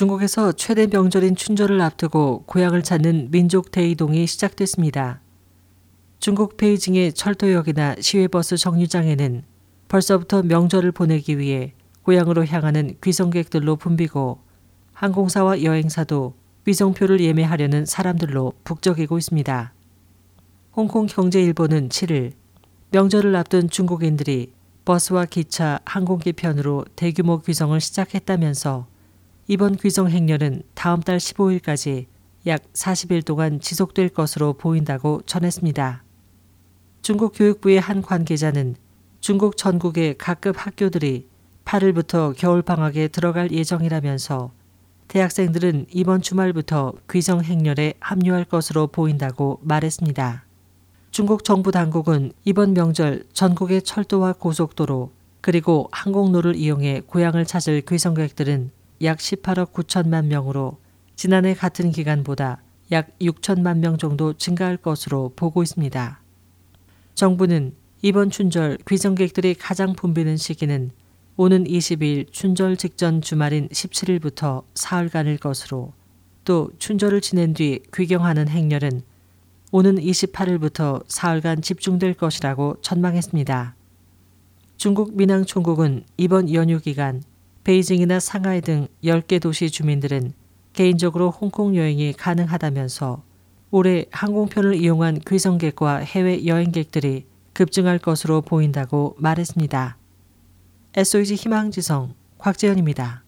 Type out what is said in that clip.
중국에서 최대 명절인 춘절을 앞두고 고향을 찾는 민족 대이동이 시작됐습니다. 중국 베이징의 철도역이나 시외버스 정류장에는 벌써부터 명절을 보내기 위해 고향으로 향하는 귀성객들로 붐비고 항공사와 여행사도 위성표를 예매하려는 사람들로 북적이고 있습니다. 홍콩 경제일보는 7일 명절을 앞둔 중국인들이 버스와 기차, 항공기 편으로 대규모 귀성을 시작했다면서 이번 귀성 행렬은 다음 달 15일까지 약 40일 동안 지속될 것으로 보인다고 전했습니다. 중국 교육부의 한 관계자는 중국 전국의 각급 학교들이 8일부터 겨울 방학에 들어갈 예정이라면서 대학생들은 이번 주말부터 귀성 행렬에 합류할 것으로 보인다고 말했습니다. 중국 정부 당국은 이번 명절 전국의 철도와 고속도로 그리고 항공로를 이용해 고향을 찾을 귀성객들은 약 18억 9천만 명으로 지난해 같은 기간보다 약 6천만 명 정도 증가할 것으로 보고 있습니다. 정부는 이번 춘절 귀성객들이 가장 붐비는 시기는 오는 20일 춘절 직전 주말인 17일부터 사흘간일 것으로 또 춘절을 지낸 뒤 귀경하는 행렬은 오는 28일부터 사흘간 집중될 것이라고 전망했습니다. 중국 민항총국은 이번 연휴 기간 베이징이나 상하이 등 10개 도시 주민들은 개인적으로 홍콩 여행이 가능하다면서 올해 항공편을 이용한 귀성객과 해외 여행객들이 급증할 것으로 보인다고 말했습니다. SOG 희망지성 곽재현입니다.